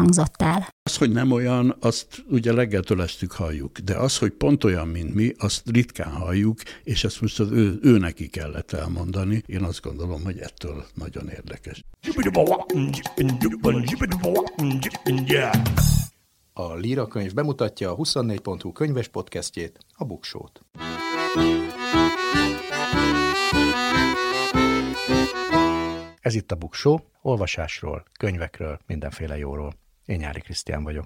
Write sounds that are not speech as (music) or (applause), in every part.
hangzott el. Az, hogy nem olyan, azt ugye leggeltől ezt halljuk, de az, hogy pont olyan, mint mi, azt ritkán halljuk, és ezt most az ő, ő neki kellett elmondani. Én azt gondolom, hogy ettől nagyon érdekes. A Líra könyv bemutatja a 24.hu könyves podcastjét, a Buksót. Ez itt a Buksó, olvasásról, könyvekről, mindenféle jóról. Én Nyári Krisztián vagyok.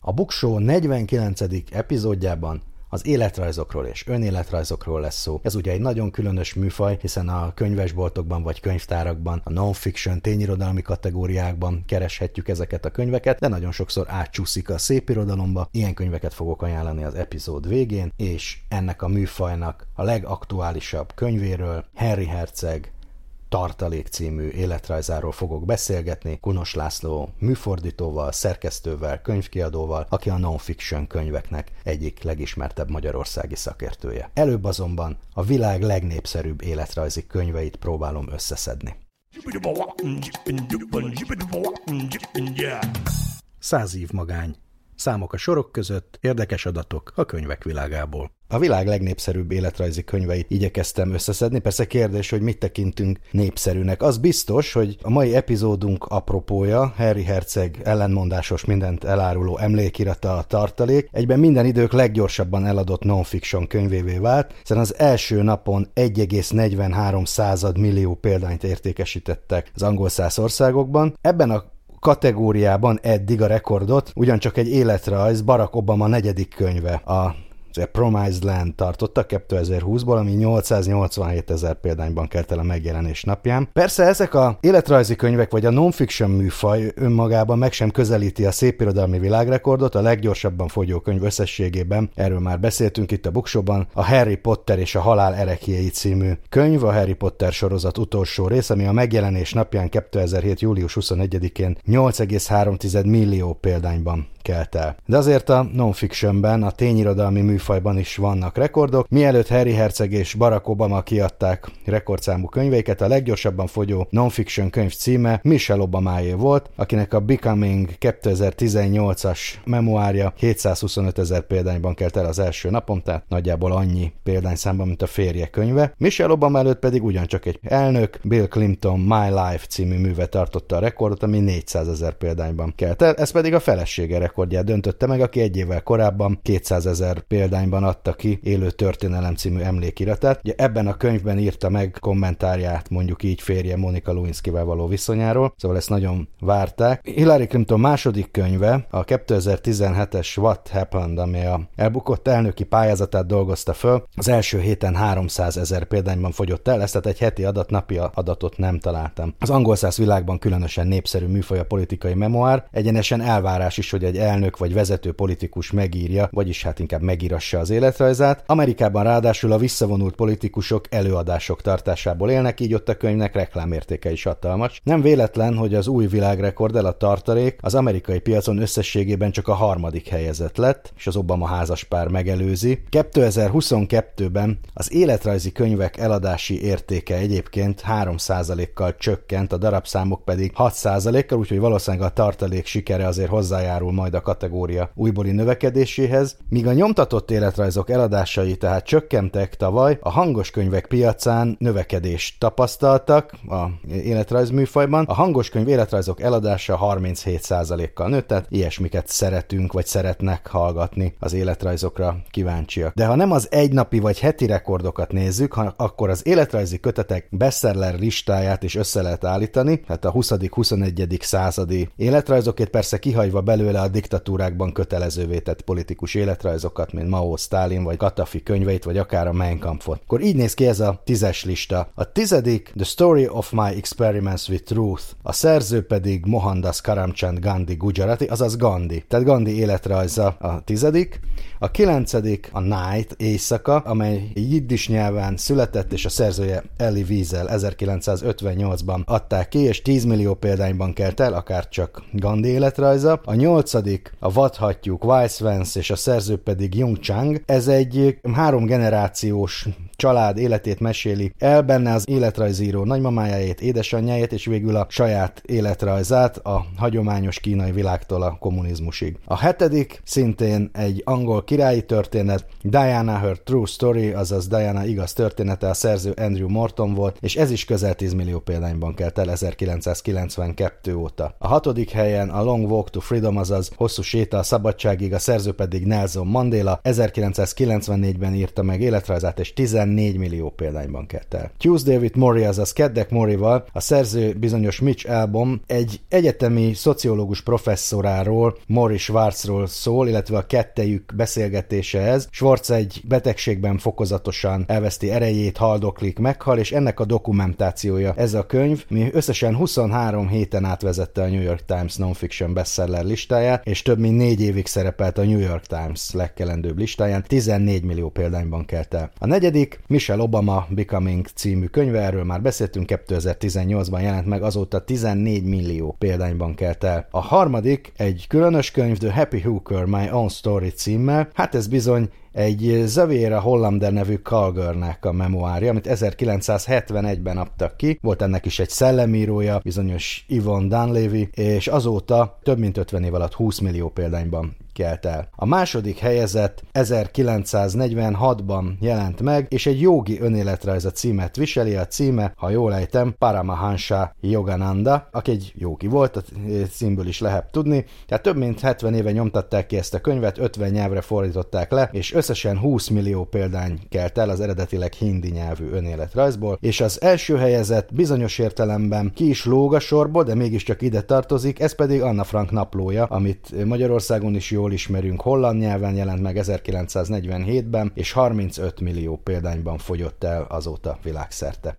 A Buksó 49. epizódjában az életrajzokról és önéletrajzokról lesz szó. Ez ugye egy nagyon különös műfaj, hiszen a könyvesboltokban vagy könyvtárakban, a non-fiction tényirodalmi kategóriákban kereshetjük ezeket a könyveket, de nagyon sokszor átcsúszik a szépirodalomba. Ilyen könyveket fogok ajánlani az epizód végén, és ennek a műfajnak a legaktuálisabb könyvéről Henry Herceg Tartalék című életrajzáról fogok beszélgetni Kunos László műfordítóval, szerkesztővel, könyvkiadóval, aki a non-fiction könyveknek egyik legismertebb magyarországi szakértője. Előbb azonban a világ legnépszerűbb életrajzi könyveit próbálom összeszedni. Száz év magány. Számok a sorok között, érdekes adatok a könyvek világából. A világ legnépszerűbb életrajzi könyveit igyekeztem összeszedni. Persze kérdés, hogy mit tekintünk népszerűnek. Az biztos, hogy a mai epizódunk apropója, Harry Herceg ellenmondásos mindent eláruló emlékirata a tartalék, egyben minden idők leggyorsabban eladott non-fiction könyvévé vált, hiszen az első napon 1,43 század millió példányt értékesítettek az angol száz országokban. Ebben a kategóriában eddig a rekordot ugyancsak egy életrajz Barack Obama negyedik könyve, a a Promised Land tartottak 2020-ból, ami 887 ezer példányban kelt el a megjelenés napján. Persze ezek a életrajzi könyvek vagy a non-fiction műfaj önmagában meg sem közelíti a szépirodalmi világrekordot, a leggyorsabban fogyó könyv összességében, erről már beszéltünk itt a Buksóban, a Harry Potter és a Halál erekjéi című könyv, a Harry Potter sorozat utolsó rész, ami a megjelenés napján 2007. július 21-én 8,3 millió példányban kelt el. De azért a non-fictionben, a tényirodalmi műfajban is vannak rekordok. Mielőtt Harry Herceg és Barack Obama kiadták rekordszámú könyveiket, a leggyorsabban fogyó non-fiction könyv címe Michelle Obamáé volt, akinek a Becoming 2018-as memoárja 725 ezer példányban kelt el az első napon, tehát nagyjából annyi példányszámban, mint a férje könyve. Michelle Obama előtt pedig ugyancsak egy elnök, Bill Clinton My Life című műve tartotta a rekordot, ami 400 ezer példányban kelt el, ez pedig a felesége rekordját döntötte meg, aki egy évvel korábban 200 ezer példányban adta ki Élő Történelem című emlékiratát. Ugye ebben a könyvben írta meg kommentárját mondjuk így férje Monika Lewinsky-vel való viszonyáról, szóval ezt nagyon várták. Hillary Clinton második könyve, a 2017-es What Happened, ami a elbukott elnöki pályázatát dolgozta föl, az első héten 300 ezer példányban fogyott el, ezt tehát egy heti adat, napi adatot nem találtam. Az angol száz világban különösen népszerű műfaj a politikai memoár, egyenesen elvárás is, hogy egy elnök vagy vezető politikus megírja, vagyis hát inkább megírassa az életrajzát. Amerikában ráadásul a visszavonult politikusok előadások tartásából élnek, így ott a könyvnek reklámértéke is hatalmas. Nem véletlen, hogy az új világrekord el a tartalék az amerikai piacon összességében csak a harmadik helyezett lett, és az Obama házaspár megelőzi. 2022-ben az életrajzi könyvek eladási értéke egyébként 3%-kal csökkent, a darabszámok pedig 6%-kal, úgyhogy valószínűleg a tartalék sikere azért hozzájárul majd a kategória újbóli növekedéséhez, míg a nyomtatott életrajzok eladásai tehát csökkentek tavaly, a hangos könyvek piacán növekedést tapasztaltak a életrajz műfajban. A hangos könyv életrajzok eladása 37%-kal nőtt, tehát ilyesmiket szeretünk vagy szeretnek hallgatni az életrajzokra kíváncsiak. De ha nem az egynapi vagy heti rekordokat nézzük, ha akkor az életrajzi kötetek bestseller listáját is össze lehet állítani, hát a 20.-21. századi életrajzokét persze kihagyva belőle a diktatúrákban kötelezővé tett politikus életrajzokat, mint Mao Mao, Stalin vagy Katafi könyveit, vagy akár a Mein Kampfot. Akkor így néz ki ez a tízes lista. A tizedik The Story of My Experiments with Truth, a szerző pedig Mohandas Karamchand Gandhi Gujarati, azaz Gandhi. Tehát Gandhi életrajza a tizedik. A kilencedik a Night, éjszaka, amely jiddis nyelven született, és a szerzője Eli Wiesel 1958-ban adták ki, és 10 millió példányban kelt el, akár csak Gandhi életrajza. A nyolcadik a vadhatjuk Weiss Vance, és a szerző pedig Jung Chang. Ez egy három generációs család életét meséli el, benne az életrajzíró nagymamájáét, édesanyjáját, és végül a saját életrajzát a hagyományos kínai világtól a kommunizmusig. A hetedik szintén egy angol királyi történet, Diana Her True Story, azaz Diana igaz története, a szerző Andrew Morton volt, és ez is közel 10 millió példányban kelt el 1992 óta. A hatodik helyen a Long Walk to Freedom, azaz hosszú séta a szabadságig, a szerző pedig Nelson Mandela, 1994-ben írta meg életrajzát, és 14 millió példányban kelt el. Tuesday with Mori, azaz Keddek Morival, a szerző bizonyos Mitch Albom egy egyetemi szociológus professzoráról, Mori Schwarzról szól, illetve a kettejük beszélgetése ez. Schwarz egy betegségben fokozatosan elveszti erejét, haldoklik, meghal, és ennek a dokumentációja ez a könyv, mi összesen 23 héten átvezette a New York Times non-fiction bestseller listáját, és több mint négy évig szerepelt a New York Times legkelendőbb listáján, 14 millió példányban kelt el. A negyedik Michelle Obama Becoming című könyve, erről már beszéltünk, 2018-ban jelent meg, azóta 14 millió példányban kelt el. A harmadik egy különös könyv, The Happy Hooker, My Own Story címmel, hát ez bizony egy Zavéra Hollander nevű Kalgörnek a memoárja, amit 1971-ben adtak ki. Volt ennek is egy szellemírója, bizonyos Yvonne Dunleavy, és azóta több mint 50 év alatt 20 millió példányban kelt el. A második helyezett 1946-ban jelent meg, és egy jogi önéletrajza címet viseli, a címe, ha jól ejtem, Paramahansa Yogananda, aki egy jogi volt, a címből is lehet tudni, tehát több mint 70 éve nyomtatták ki ezt a könyvet, 50 nyelvre fordították le, és összesen 20 millió példány kelt el az eredetileg hindi nyelvű önéletrajzból, és az első helyezett bizonyos értelemben ki is lóg a sorból, de mégiscsak ide tartozik, ez pedig Anna Frank naplója, amit Magyarországon is jól ismerünk, holland nyelven jelent meg 1947-ben, és 35 millió példányban fogyott el azóta világszerte.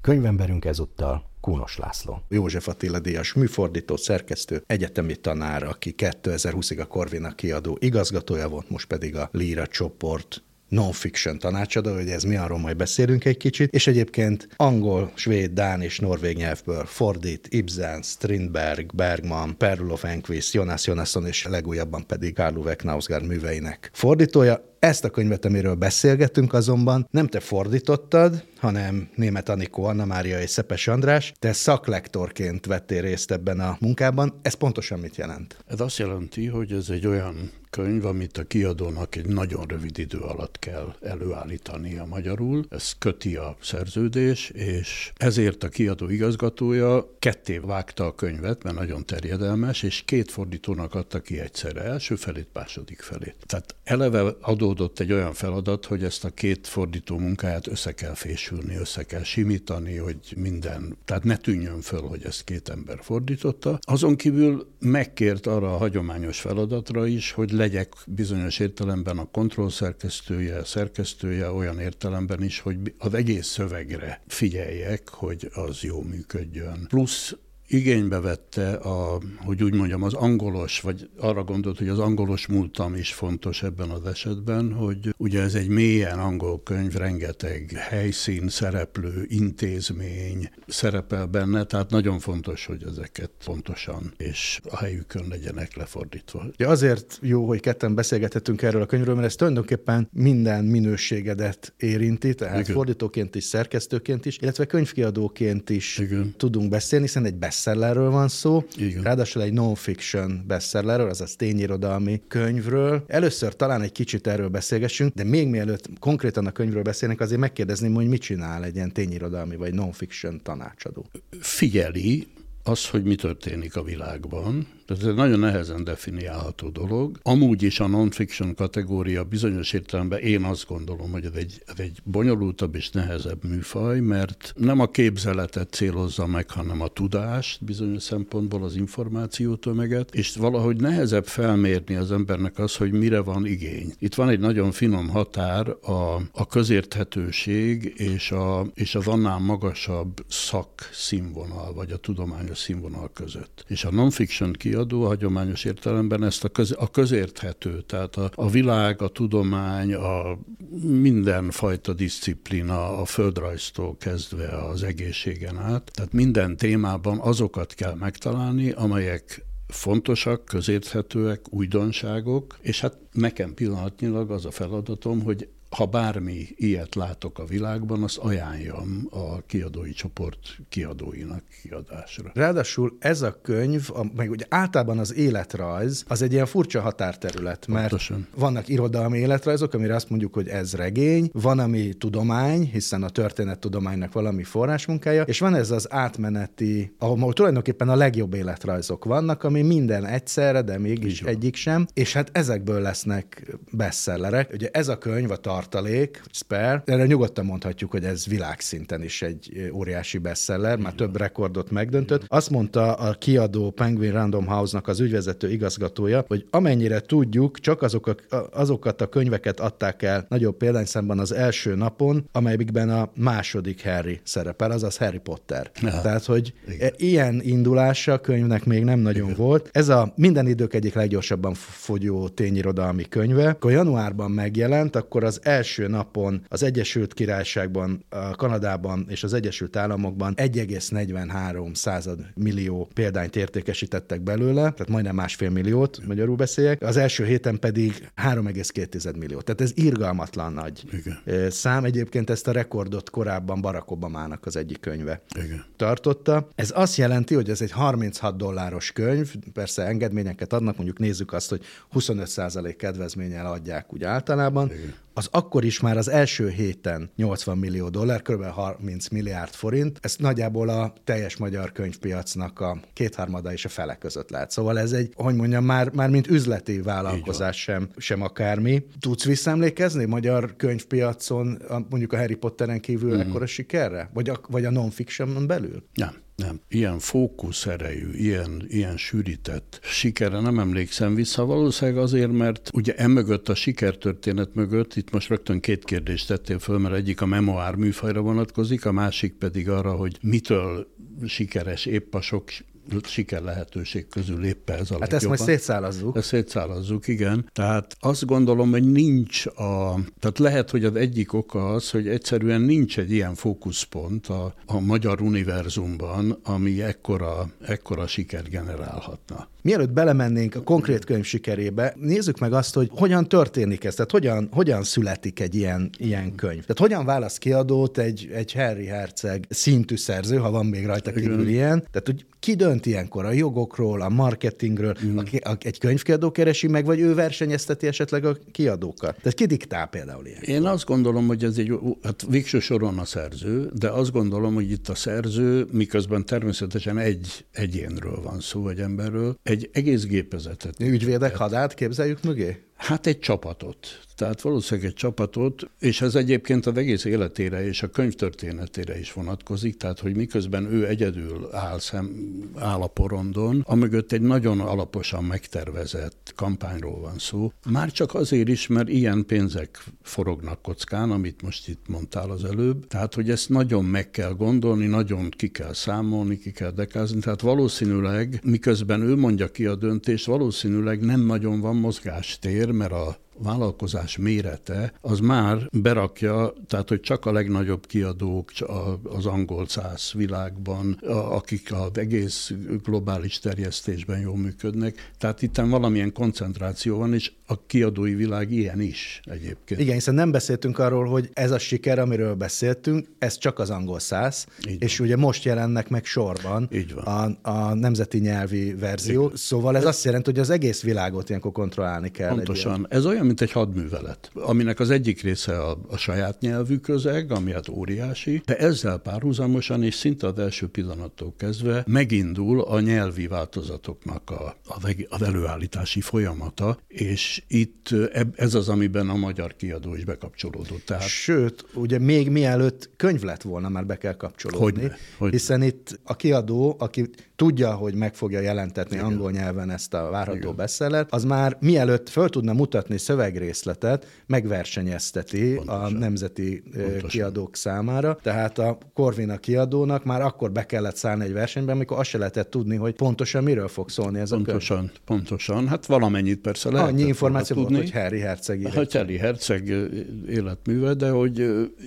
Könyvemberünk ezúttal Kúnos László. József Attila Díjas, műfordító, szerkesztő, egyetemi tanár, aki 2020-ig a Korvina kiadó igazgatója volt, most pedig a Líra csoport non-fiction tanácsadó, hogy ez mi arról majd beszélünk egy kicsit, és egyébként angol, svéd, dán és norvég nyelvből fordít Ibsen, Strindberg, Bergman, Perlof Enquist, Jonas Jonasson és legújabban pedig Karl Uwe Knausgaard műveinek fordítója. Ezt a könyvet, amiről beszélgetünk azonban, nem te fordítottad, hanem német Anikó, Anna Mária és Szepes András. Te szaklektorként vettél részt ebben a munkában. Ez pontosan mit jelent? Ez azt jelenti, hogy ez egy olyan könyv, amit a kiadónak egy nagyon rövid idő alatt kell előállítani a magyarul. Ez köti a szerződés, és ezért a kiadó igazgatója ketté vágta a könyvet, mert nagyon terjedelmes, és két fordítónak adta ki egyszerre, első felét, második felét. Tehát eleve adódott egy olyan feladat, hogy ezt a két fordító munkáját össze kell fésülni, össze kell simítani, hogy minden, tehát ne tűnjön föl, hogy ezt két ember fordította. Azon kívül megkért arra a hagyományos feladatra is, hogy legyek bizonyos értelemben a kontrollszerkesztője, szerkesztője olyan értelemben is, hogy az egész szövegre figyeljek, hogy az jó működjön. Plusz igénybe vette, a, hogy úgy mondjam, az angolos, vagy arra gondolt, hogy az angolos múltam is fontos ebben az esetben, hogy ugye ez egy mélyen angol könyv, rengeteg helyszín, szereplő, intézmény szerepel benne, tehát nagyon fontos, hogy ezeket pontosan és a helyükön legyenek lefordítva. Ja, azért jó, hogy ketten beszélgethetünk erről a könyvről, mert ez tulajdonképpen minden minőségedet érinti, tehát Igen. fordítóként is, szerkesztőként is, illetve könyvkiadóként is Igen. tudunk beszélni, hiszen egy beszél bestsellerről van szó, Igen. ráadásul egy non-fiction bestsellerről, azaz tényirodalmi könyvről. Először talán egy kicsit erről beszélgessünk, de még mielőtt konkrétan a könyvről beszélnek, azért megkérdezném, hogy mit csinál egy ilyen tényirodalmi vagy non-fiction tanácsadó. Figyeli az, hogy mi történik a világban, Tehát ez egy nagyon nehezen definiálható dolog. Amúgy is a non-fiction kategória bizonyos értelemben én azt gondolom, hogy ez egy, ez egy bonyolultabb és nehezebb műfaj, mert nem a képzeletet célozza meg, hanem a tudást bizonyos szempontból, az információtömeget, és valahogy nehezebb felmérni az embernek az, hogy mire van igény. Itt van egy nagyon finom határ a, a közérthetőség és, a, és az annál magasabb szakszínvonal, vagy a tudományos színvonal között. És a non-fiction kiadó a hagyományos értelemben ezt a, köz, a közérthető, tehát a, a világ, a tudomány, a mindenfajta disziplina, a földrajztól kezdve az egészségen át, tehát minden témában azokat kell megtalálni, amelyek fontosak, közérthetőek, újdonságok, és hát nekem pillanatnyilag az a feladatom, hogy ha bármi ilyet látok a világban, azt ajánljam a kiadói csoport kiadóinak kiadásra. Ráadásul ez a könyv, a, meg ugye általában az életrajz, az egy ilyen furcsa határterület, mert Pontosan. vannak irodalmi életrajzok, amire azt mondjuk, hogy ez regény, van, ami tudomány, hiszen a történettudománynak valami forrásmunkája, és van ez az átmeneti, ahol tulajdonképpen a legjobb életrajzok vannak, ami minden egyszerre, de mégis egyik sem, és hát ezekből lesznek bestsellerek. Ugye ez a könyv, a tartalék, spare, erre nyugodtan mondhatjuk, hogy ez világszinten is egy óriási bestseller, már több rekordot megdöntött. Azt mondta a kiadó Penguin Random House-nak az ügyvezető igazgatója, hogy amennyire tudjuk, csak azok a, azokat a könyveket adták el nagyobb példányszámban az első napon, amelyikben a második Harry szerepel, azaz Harry Potter. Ja. Tehát, hogy Igen. ilyen indulása a könyvnek még nem nagyon Igen. volt. Ez a minden idők egyik leggyorsabban fogyó tényirodalmi könyve. Akkor januárban megjelent, akkor az első napon az Egyesült Királyságban, a Kanadában és az Egyesült Államokban 1,43 század millió példányt értékesítettek belőle, tehát majdnem másfél milliót, magyarul beszéljek, az első héten pedig 3,2 millió. Tehát ez irgalmatlan nagy Igen. szám. Egyébként ezt a rekordot korábban Barack Obamának az egyik könyve Igen. tartotta. Ez azt jelenti, hogy ez egy 36 dolláros könyv, persze engedményeket adnak, mondjuk nézzük azt, hogy 25% kedvezménnyel adják úgy általában, Igen az akkor is már az első héten 80 millió dollár, kb. 30 milliárd forint. Ez nagyjából a teljes magyar könyvpiacnak a kétharmada és a fele között lehet. Szóval ez egy, hogy mondjam, már, már mint üzleti vállalkozás sem, sem akármi. Tudsz visszaemlékezni magyar könyvpiacon mondjuk a Harry Potteren kívül mm-hmm. ekkora sikerre? Vagy a, vagy a non-fiction belül? Nem. Nem. Ilyen fókuszerejű, ilyen, ilyen sűrített sikerre nem emlékszem vissza. Valószínűleg azért, mert ugye emögött a sikertörténet mögött, itt most rögtön két kérdést tettél föl, mert egyik a memoár műfajra vonatkozik, a másik pedig arra, hogy mitől sikeres épp a sok siker lehetőség közül épp ez a Hát ezt majd szétszálazzuk. Ezt szétszálazzuk, igen. Tehát azt gondolom, hogy nincs a... Tehát lehet, hogy az egyik oka az, hogy egyszerűen nincs egy ilyen fókuszpont a, a magyar univerzumban, ami ekkora, ekkora sikert generálhatna. Mielőtt belemennénk a konkrét könyv sikerébe, nézzük meg azt, hogy hogyan történik ez, tehát hogyan, hogyan születik egy ilyen, ilyen könyv. Tehát hogyan választ kiadót egy, egy Harry Herceg szintű szerző, ha van még rajta kívül ilyen. Tehát, hogy ki dönt ilyenkor a jogokról, a marketingről, mm. a, a, egy könyvkiadó keresi meg, vagy ő versenyezteti esetleg a kiadókat? Tehát ki diktál például ilyen? Én azt gondolom, hogy ez egy, hát végső soron a szerző, de azt gondolom, hogy itt a szerző, miközben természetesen egy egyénről van szó, egy emberről, egy egész gépezetet. Ügyvédek hadát képzeljük mögé? Hát egy csapatot. Tehát valószínűleg egy csapatot, és ez egyébként az egész életére és a könyvtörténetére is vonatkozik, tehát hogy miközben ő egyedül áll, szem, áll a porondon, amögött egy nagyon alaposan megtervezett kampányról van szó. Már csak azért is, mert ilyen pénzek forognak kockán, amit most itt mondtál az előbb. Tehát, hogy ezt nagyon meg kell gondolni, nagyon ki kell számolni, ki kell dekázni. Tehát valószínűleg, miközben ő mondja ki a döntést, valószínűleg nem nagyon van mozgástér, mert a vállalkozás mérete az már berakja, tehát hogy csak a legnagyobb kiadók az angol száz világban, akik az egész globális terjesztésben jól működnek. Tehát itt valamilyen koncentráció van, és a kiadói világ ilyen is egyébként. Igen, hiszen nem beszéltünk arról, hogy ez a siker, amiről beszéltünk, ez csak az angol száz, és ugye most jelennek meg sorban. A, a nemzeti nyelvi verzió, Igen. szóval ez Igen. azt jelenti, hogy az egész világot ilyenkor kontrollálni kell. Pontosan. Ez olyan, mint egy hadművelet, aminek az egyik része a, a saját nyelvű közeg, ami hát óriási, de ezzel párhuzamosan és szinte az első pillanattól kezdve megindul a nyelvi változatoknak a, a, a előállítási folyamata, és itt ez az, amiben a magyar kiadó is bekapcsolódott. Tehát... Sőt, ugye még mielőtt könyv lett volna, már be kell kapcsolódni, hogyne, hogyne. hiszen itt a kiadó, aki tudja, hogy meg fogja jelentetni Igen. angol nyelven ezt a várható beszélet, az már mielőtt föl tudna mutatni szövegrészletet, megversenyezteti Pontosan. a nemzeti Pontosan. kiadók számára. Tehát a Corvina kiadónak már akkor be kellett szállni egy versenybe, amikor azt se lehetett tudni, hogy pontosan miről fog szólni ez pontosan, a könyv. Pontosan, hát valamennyit persze lehet. Annyi információ volt, tudni, hogy Harry Herceg Hát Harry Herceg életműve, de hogy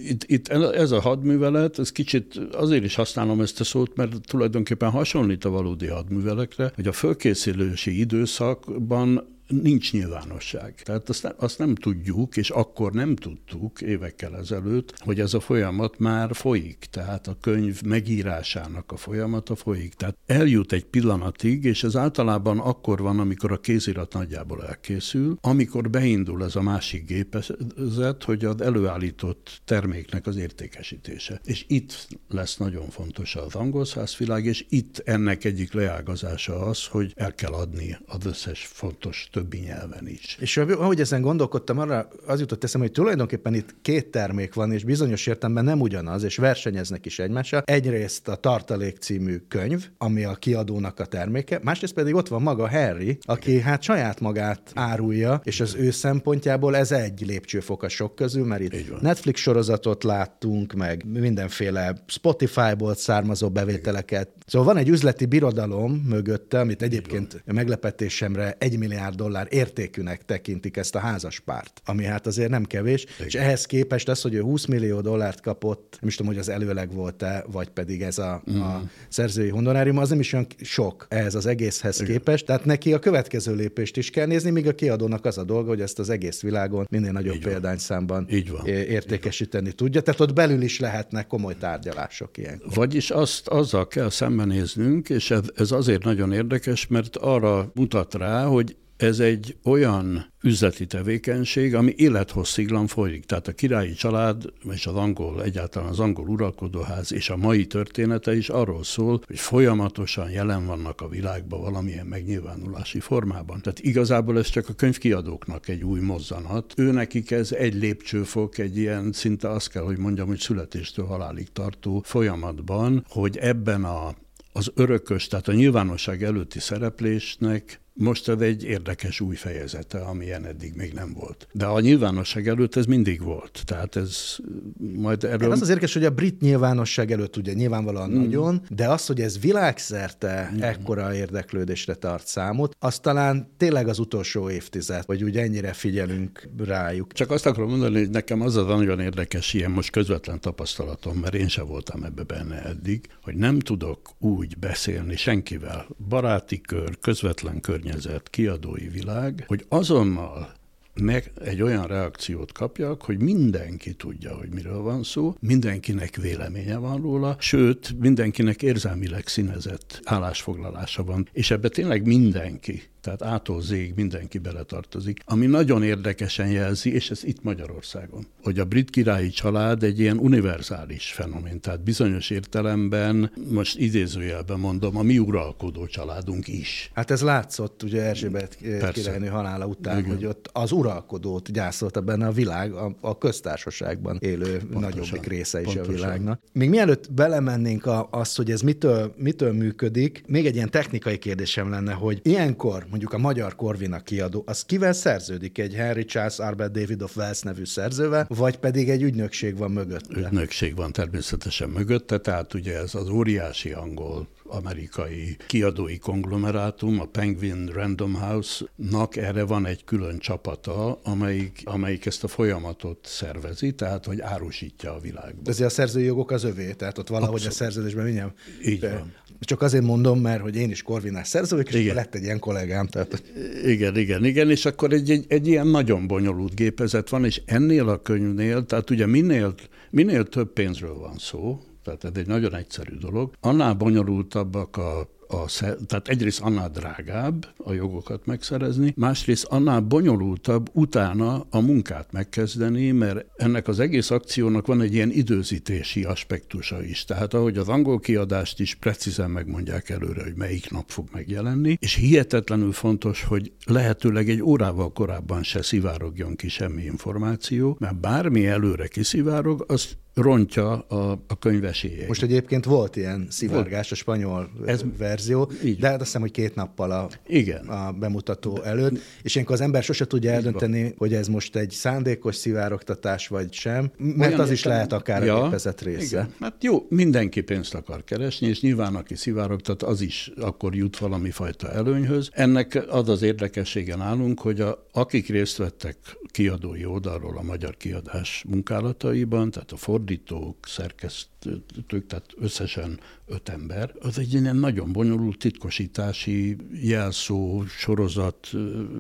itt, itt ez a hadművelet, ez kicsit azért is használom ezt a szót, mert tulajdonképpen hasonlít a valódi hadművelekre, hogy a fölkészülési időszakban nincs nyilvánosság. Tehát azt, nem, azt nem tudjuk, és akkor nem tudtuk évekkel ezelőtt, hogy ez a folyamat már folyik. Tehát a könyv megírásának a folyamata folyik. Tehát eljut egy pillanatig, és ez általában akkor van, amikor a kézirat nagyjából elkészül, amikor beindul ez a másik gépezet, hogy az előállított terméknek az értékesítése. És itt lesz nagyon fontos az angol világ, és itt ennek egyik leágazása az, hogy el kell adni az összes fontos többi nyelven is. És ahogy ezen gondolkodtam, arra az jutott eszembe, hogy tulajdonképpen itt két termék van, és bizonyos értelemben nem ugyanaz, és versenyeznek is egymással. Egyrészt a Tartalék című könyv, ami a kiadónak a terméke, másrészt pedig ott van maga Harry, aki hát saját magát árulja, és az ő szempontjából ez egy lépcsőfok a sok közül, mert itt Netflix sorozatot láttunk, meg mindenféle Spotify-ból származó bevételeket. Szóval van egy üzleti birodalom mögötte, amit egyébként meglepetésemre egy milliárd dollár dollár értékűnek tekintik ezt a házaspárt, ami hát azért nem kevés, Igen. és ehhez képest az, hogy ő 20 millió dollárt kapott, nem is tudom, hogy az előleg volt-e, vagy pedig ez a, mm. a szerzői honorárium, az nem is olyan sok ehhez az egészhez Igen. képest, tehát neki a következő lépést is kell nézni, míg a kiadónak az a dolga, hogy ezt az egész világon minél nagyobb Így példányszámban Így van. értékesíteni Így van. tudja, tehát ott belül is lehetnek komoly tárgyalások ilyen. Vagyis azt azzal kell szembenéznünk, és ez azért nagyon érdekes, mert arra mutat rá, hogy ez egy olyan üzleti tevékenység, ami élethossziglan folyik. Tehát a királyi család és az angol, egyáltalán az angol uralkodóház és a mai története is arról szól, hogy folyamatosan jelen vannak a világban valamilyen megnyilvánulási formában. Tehát igazából ez csak a könyvkiadóknak egy új mozzanat. Ő nekik ez egy lépcsőfok, egy ilyen szinte azt kell, hogy mondjam, hogy születéstől halálig tartó folyamatban, hogy ebben a az örökös, tehát a nyilvánosság előtti szereplésnek most ez egy érdekes új fejezete, amilyen eddig még nem volt. De a nyilvánosság előtt ez mindig volt. Tehát ez majd erről... Az az érdekes, hogy a brit nyilvánosság előtt ugye nyilvánvalóan mm. nagyon, de az, hogy ez világszerte mm. ekkora érdeklődésre tart számot, az talán tényleg az utolsó évtized, vagy úgy ennyire figyelünk rájuk. Csak azt akarom mondani, hogy nekem az az nagyon érdekes ilyen most közvetlen tapasztalatom, mert én sem voltam ebbe benne eddig, hogy nem tudok úgy beszélni senkivel, baráti kör, közvetlen környezet, környezet, kiadói világ, hogy azonnal meg egy olyan reakciót kapjak, hogy mindenki tudja, hogy miről van szó, mindenkinek véleménye van róla, sőt, mindenkinek érzelmileg színezett állásfoglalása van, és ebbe tényleg mindenki tehát ától zég mindenki beletartozik, ami nagyon érdekesen jelzi, és ez itt Magyarországon, hogy a brit királyi család egy ilyen univerzális fenomén, tehát bizonyos értelemben, most idézőjelben mondom, a mi uralkodó családunk is. Hát ez látszott ugye Erzsébet királynő halála után, Igen. hogy ott az uralkodót gyászolta benne a világ, a, a köztársaságban élő pontosan, nagyobbik része is pontosan. a világnak. Még mielőtt belemennénk a, azt, hogy ez mitől, mitől működik, még egy ilyen technikai kérdésem lenne, hogy ilyenkor mondjuk a magyar Corvina kiadó, az kivel szerződik? Egy Henry Charles Albert David of Wells nevű szerzővel, vagy pedig egy ügynökség van mögötte? Ügynökség van természetesen mögötte, tehát ugye ez az óriási angol amerikai kiadói konglomerátum, a Penguin Random House-nak erre van egy külön csapata, amelyik, amelyik ezt a folyamatot szervezi, tehát hogy árusítja a világba. De azért a szerzői jogok az övé, tehát ott valahogy Abszolút. a szerződésben mindjárt Így van. Csak azért mondom, mert hogy én is korvinás szerző vagyok, és igen. lett egy ilyen kollégám. Tehát... Igen, igen, igen, és akkor egy, egy, egy ilyen nagyon bonyolult gépezet van, és ennél a könyvnél, tehát ugye minél, minél több pénzről van szó, tehát ez egy nagyon egyszerű dolog, annál bonyolultabbak a, a, tehát egyrészt annál drágább a jogokat megszerezni, másrészt annál bonyolultabb utána a munkát megkezdeni, mert ennek az egész akciónak van egy ilyen időzítési aspektusa is. Tehát ahogy az angol kiadást is precízen megmondják előre, hogy melyik nap fog megjelenni, és hihetetlenül fontos, hogy lehetőleg egy órával korábban se szivárogjon ki semmi információ, mert bármi előre kiszivárog, az rontja a, a könyvesélyét. Most egyébként volt ilyen szivárgás a spanyol Ez, verzió, így. de azt hiszem, hogy két nappal a, Igen. a bemutató de, előtt, és ilyenkor az ember sose tudja eldönteni, van. hogy ez most egy szándékos szivárogtatás vagy sem, mert Olyan az is lehet akár ja, a gépezet része. Igen. Hát jó, mindenki pénzt akar keresni, és nyilván aki szivárogtat, az is akkor jut valami fajta előnyhöz. Ennek az az érdekessége nálunk, hogy a, akik részt vettek kiadói oldalról a magyar kiadás munkálataiban, tehát a fordítók, szerkesztők, tehát összesen öt ember. Az egy ilyen nagyon bonyolult titkosítási jelszó sorozat.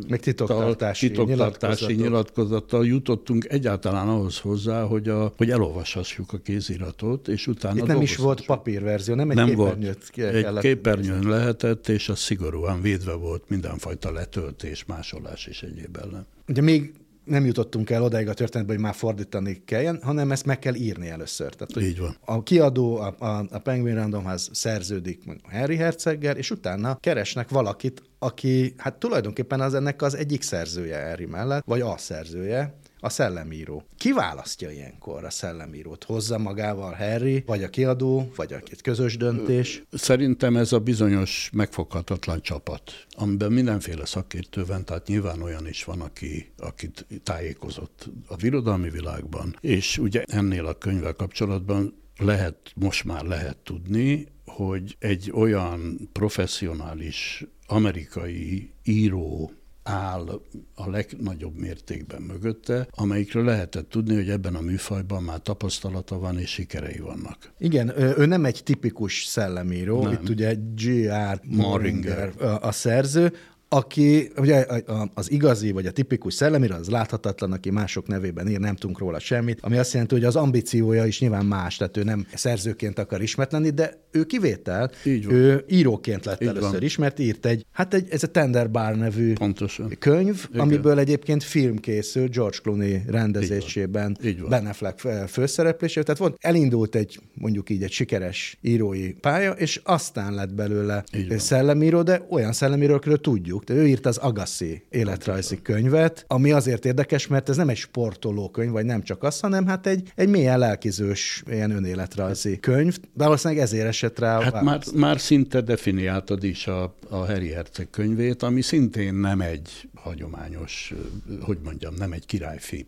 Meg titoktartási, titoktartási nyilatkozattal jutottunk egyáltalán ahhoz hozzá, hogy, a, hogy elolvashassuk a kéziratot, és utána Itt nem is volt papírverzió, nem egy nem képernyőt volt. Egy képernyőn lehetett, és az szigorúan védve volt mindenfajta letöltés, másolás és egyéb ellen. Ugye még nem jutottunk el odáig a történetben, hogy már fordítani kelljen, hanem ezt meg kell írni először. Tehát, Így van. A kiadó, a, a, a Penguin Randomhoz szerződik Harry Herceggel, és utána keresnek valakit, aki hát tulajdonképpen az ennek az egyik szerzője Harry mellett, vagy a szerzője, a szellemíró. Ki választja ilyenkor a szellemírót? Hozza magával Harry, vagy a kiadó, vagy egy közös döntés? Szerintem ez a bizonyos megfoghatatlan csapat, amiben mindenféle szakértő van, tehát nyilván olyan is van, aki, akit tájékozott a birodalmi világban, és ugye ennél a könyvvel kapcsolatban lehet, most már lehet tudni, hogy egy olyan professzionális amerikai író áll a legnagyobb mértékben mögötte, amelyikről lehetett tudni, hogy ebben a műfajban már tapasztalata van és sikerei vannak. Igen, ő nem egy tipikus szellemíró, nem. itt ugye G.R. Moringer a szerző, aki ugye az igazi, vagy a tipikus szellemire, az láthatatlan, aki mások nevében ír, nem tudunk róla semmit, ami azt jelenti, hogy az ambíciója is nyilván más, tehát ő nem szerzőként akar ismert lenni, de ő kivétel, Így van. ő íróként lett Így először van. ismert, írt egy, hát egy, ez a Tender Bar nevű Pontosan. könyv, Igen. amiből egyébként film készül George Clooney rendezésében, Ben Affleck főszereplésével, tehát volt, elindult egy, mondjuk így egy sikeres írói pálya, és aztán lett belőle szellemíró, de olyan szellemírókról tudjuk, írtuk. Ő írt az Agassi életrajzi könyvet, ami azért érdekes, mert ez nem egy sportoló könyv, vagy nem csak az, hanem hát egy, egy mélyen lelkizős ilyen önéletrajzi könyv, de valószínűleg ezért esett rá Hát már, már szinte definiáltad is a, a Harry Herceg könyvét, ami szintén nem egy hagyományos, hogy mondjam, nem egy királyfi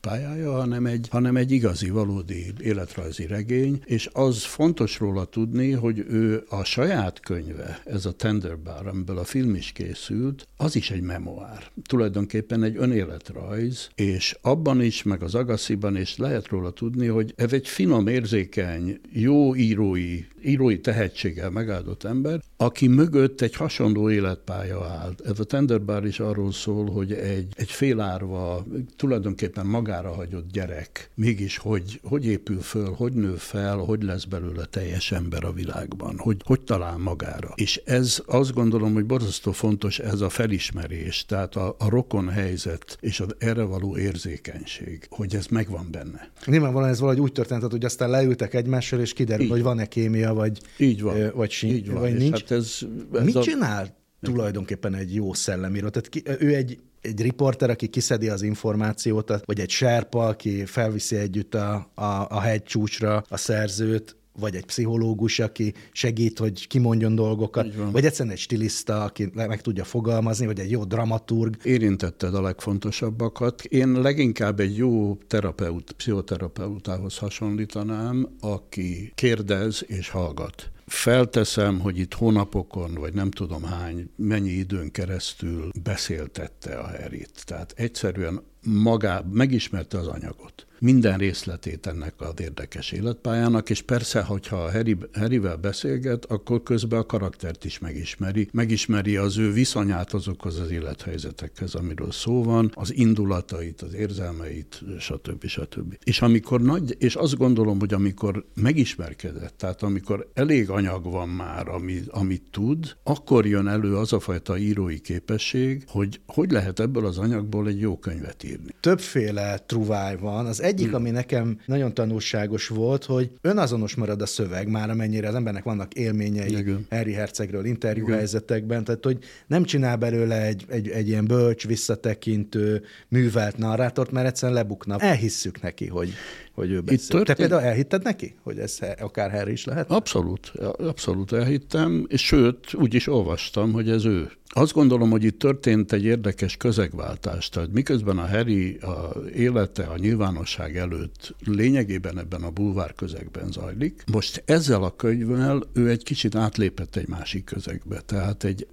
pályája, hanem egy, hanem egy igazi, valódi életrajzi regény, és az fontos róla tudni, hogy ő a saját könyve, ez a Tender Bar, amiből a film is készült, az is egy memoár. Tulajdonképpen egy önéletrajz, és abban is, meg az Agassiban is lehet róla tudni, hogy ez egy finom, érzékeny, jó írói, írói tehetséggel megáldott ember, aki mögött egy hasonló életpálya áll. Ez a Tender Bar is arról szól, hogy egy, egy félárva, tulajdonképpen magára hagyott gyerek, mégis hogy, hogy épül föl, hogy nő fel, hogy lesz belőle teljes ember a világban, hogy, hogy talál magára. És ez azt gondolom, hogy borzasztó fontos ez a felismerés, tehát a, a rokon helyzet és az erre való érzékenység, hogy ez megvan benne. Nyilvánvalóan ez valahogy úgy történt, hogy aztán leültek egymással, és kiderül, hogy van-e kémia, vagy, így van. vagy, sin- így van. vagy nincs. Hát ez, ez Mit a... csinál tulajdonképpen egy jó szellemíró. Tehát ki, ő egy, egy riporter, aki kiszedi az információt, vagy egy serpa, aki felviszi együtt a, a, a hegy csúcsra a szerzőt, vagy egy pszichológus, aki segít, hogy kimondjon dolgokat, vagy egyszerűen egy stiliszta, aki meg tudja fogalmazni, vagy egy jó dramaturg. Érintetted a legfontosabbakat. Én leginkább egy jó terapeut, pszichoterapeutához hasonlítanám, aki kérdez és hallgat felteszem, hogy itt hónapokon, vagy nem tudom hány, mennyi időn keresztül beszéltette a Herit. Tehát egyszerűen magá megismerte az anyagot minden részletét ennek az érdekes életpályának, és persze, hogyha a Harry, Harryvel beszélget, akkor közben a karaktert is megismeri. Megismeri az ő viszonyát azokhoz az élethelyzetekhez, amiről szó van, az indulatait, az érzelmeit, stb. stb. És amikor nagy, és azt gondolom, hogy amikor megismerkedett, tehát amikor elég anyag van már, ami, amit tud, akkor jön elő az a fajta írói képesség, hogy hogy lehet ebből az anyagból egy jó könyvet írni. Többféle truváj van. Az egyik, hmm. ami nekem nagyon tanulságos volt, hogy önazonos marad a szöveg, már amennyire az embernek vannak élményei Igen. Harry Hercegről interjúhelyzetekben, tehát hogy nem csinál belőle egy, egy, egy ilyen bölcs, visszatekintő, művelt narrátort, mert egyszerűen lebukna. Elhisszük neki, hogy, hogy ő beszél. Itt történt... Te például elhitted neki, hogy ez akár Harry is lehet? Abszolút, abszolút elhittem, és sőt, úgy is olvastam, hogy ez ő. Azt gondolom, hogy itt történt egy érdekes közegváltás. Tehát miközben a Harry a élete a nyilvánosság előtt lényegében ebben a bulvár közegben zajlik, most ezzel a könyvvel ő egy kicsit átlépett egy másik közegbe. Tehát egy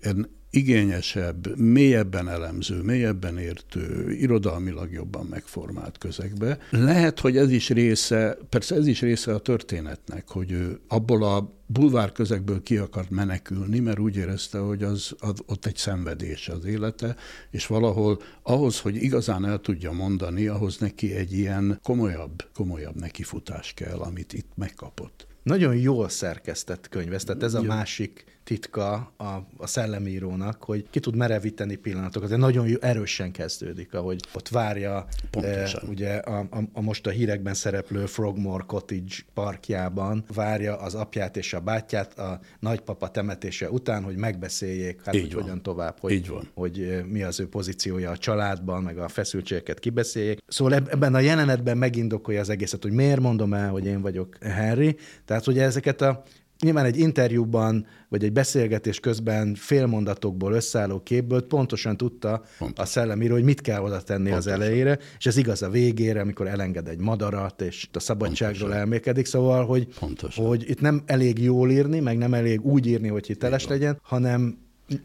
igényesebb, mélyebben elemző, mélyebben értő, irodalmilag jobban megformált közegbe. Lehet, hogy ez is része, persze ez is része a történetnek, hogy ő abból a bulvár közegből ki akart menekülni, mert úgy érezte, hogy az, az ott egy szenvedés az élete, és valahol ahhoz, hogy igazán el tudja mondani, ahhoz neki egy ilyen komolyabb, komolyabb nekifutás kell, amit itt megkapott. Nagyon jól szerkesztett könyv, ez, tehát ez a másik titka a, a szellemírónak, hogy ki tud merevíteni pillanatokat. De nagyon erősen kezdődik, ahogy ott várja e, ugye a, a, a most a hírekben szereplő Frogmore Cottage parkjában, várja az apját és a bátyját a nagypapa temetése után, hogy megbeszéljék, hát hogy hogyan tovább, hogy, Így van. hogy eh, mi az ő pozíciója a családban, meg a feszültségeket kibeszéljék. Szóval ebben a jelenetben megindokolja az egészet, hogy miért mondom el, hogy én vagyok Henry. Tehát ugye ezeket a nyilván egy interjúban, vagy egy beszélgetés közben félmondatokból összeálló képből pontosan tudta Pontos. a szellemíró, hogy mit kell oda tenni Pontosan. az elejére, és ez igaz a végére, amikor elenged egy madarat, és a szabadságról Pontosan. elmékedik, szóval, hogy, hogy itt nem elég jól írni, meg nem elég úgy írni, hogy hiteles legyen, hanem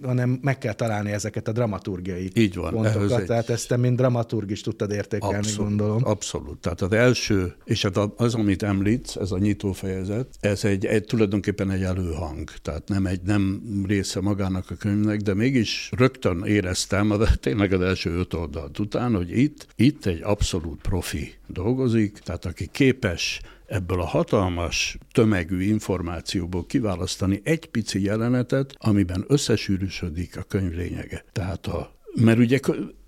hanem meg kell találni ezeket a dramaturgiai Így van, pontokat. Tehát ezt te, mint dramaturg is tudtad értékelni, abszolút, gondolom. Abszolút. Tehát az első, és hát az, amit említsz, ez a nyitó fejezet, ez egy, egy tulajdonképpen egy előhang. Tehát nem egy nem része magának a könyvnek, de mégis rögtön éreztem, de (laughs) tényleg az első öt oldalt után, hogy itt, itt egy abszolút profi dolgozik, tehát aki képes ebből a hatalmas tömegű információból kiválasztani egy pici jelenetet, amiben összesűrűsödik a könyv lényege. Tehát a mert ugye,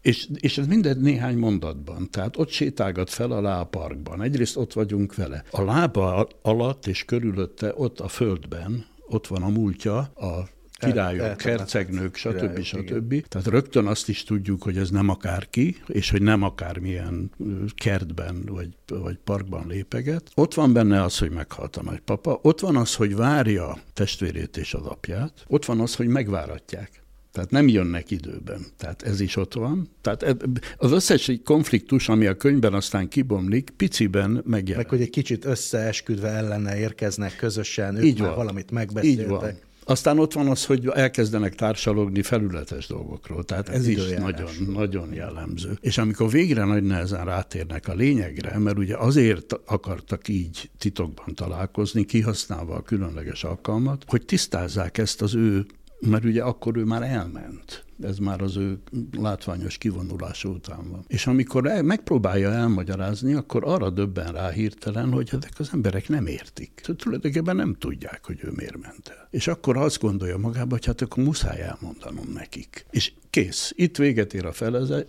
és, és ez minden néhány mondatban, tehát ott sétálgat fel a parkban. Egyrészt ott vagyunk vele. A lába alatt és körülötte, ott a földben, ott van a múltja, a királyok, el, hercegnők, stb. Stb. Tehát rögtön azt is tudjuk, hogy ez nem akárki, és hogy nem akármilyen kertben vagy, vagy parkban lépeget. Ott van benne az, hogy meghalt a nagypapa, ott van az, hogy várja testvérét és az apját, ott van az, hogy megváratják. Tehát nem jönnek időben. Tehát ez is ott van. Tehát az összes konfliktus, ami a könyvben aztán kibomlik, piciben megjelenik. Meg hogy egy kicsit összeesküdve ellene érkeznek közösen, ők Így már van. valamit megbeszéltek. Így van. Aztán ott van az, hogy elkezdenek társalogni felületes dolgokról, tehát ez, ez is nagyon, nagyon jellemző. És amikor végre nagy nehezen rátérnek a lényegre, mert ugye azért akartak így titokban találkozni, kihasználva a különleges alkalmat, hogy tisztázzák ezt az ő mert ugye akkor ő már elment. Ez már az ő látványos kivonulása után van. És amikor megpróbálja elmagyarázni, akkor arra döbben rá hirtelen, hogy ezek az emberek nem értik. Tehát tulajdonképpen nem tudják, hogy ő miért ment el. És akkor azt gondolja magába, hogy hát akkor muszáj elmondanom nekik. És kész. Itt véget ér a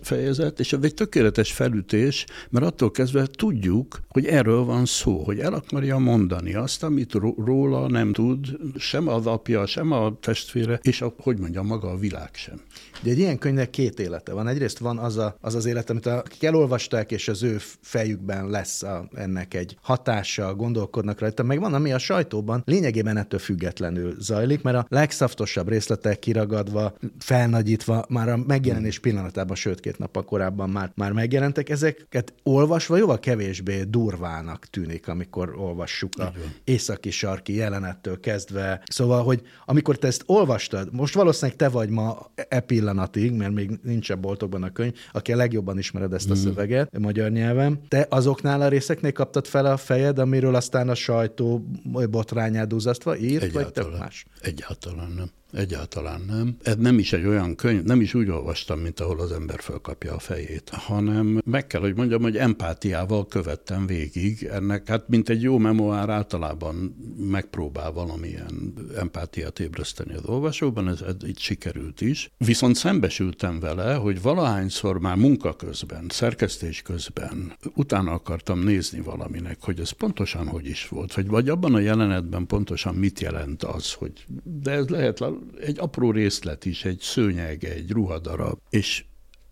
fejezet, és ez egy tökéletes felütés, mert attól kezdve tudjuk, hogy erről van szó, hogy el akarja mondani azt, amit róla nem tud, sem az apja, sem a testvére, és a, hogy mondja, maga a világ sem. De egy ilyen könyvnek két élete van. Egyrészt van az a, az, az élet, amit akik elolvasták, és az ő fejükben lesz a, ennek egy hatása, gondolkodnak rajta, meg van, ami a sajtóban lényegében ettől függetlenül zajlik, mert a legszaftosabb részletek kiragadva, felnagyítva, már a megjelenés pillanatában, sőt két nap korábban már, már megjelentek, ezeket olvasva jóval kevésbé durvának tűnik, amikor olvassuk a északi sarki jelenettől kezdve. Szóval, hogy amikor te ezt olvastad, most valószínűleg te vagy ma e pillanatig, mert még nincs a boltokban a könyv, aki a legjobban ismered ezt a mm. szöveget magyar nyelven. Te azoknál a részeknél kaptad fel a fejed, amiről aztán a sajtó botrányát duzzasztva írt, Egyáltalán. vagy több más? Egyáltalán nem. Egyáltalán nem. Ez nem is egy olyan könyv, nem is úgy olvastam, mint ahol az ember fölkapja a fejét, hanem meg kell, hogy mondjam, hogy empátiával követtem végig ennek, hát mint egy jó memoár általában megpróbál valamilyen empátiát ébreszteni az olvasóban, ez, ez itt sikerült is. Viszont szembesültem vele, hogy valahányszor már munka közben, szerkesztés közben utána akartam nézni valaminek, hogy ez pontosan hogy is volt, vagy, vagy abban a jelenetben pontosan mit jelent az, hogy de ez lehet egy apró részlet is, egy szőnyeg, egy ruhadarab, és